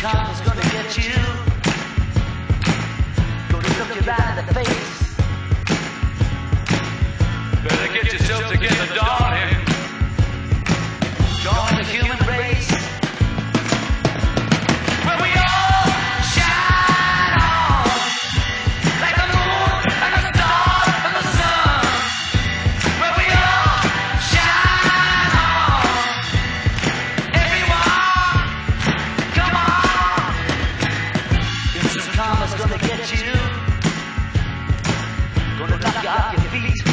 karma's gonna get you. Gonna look you right in the face. Better get yourself together, dog. karma's gonna get you. Gonna knock you off your feet.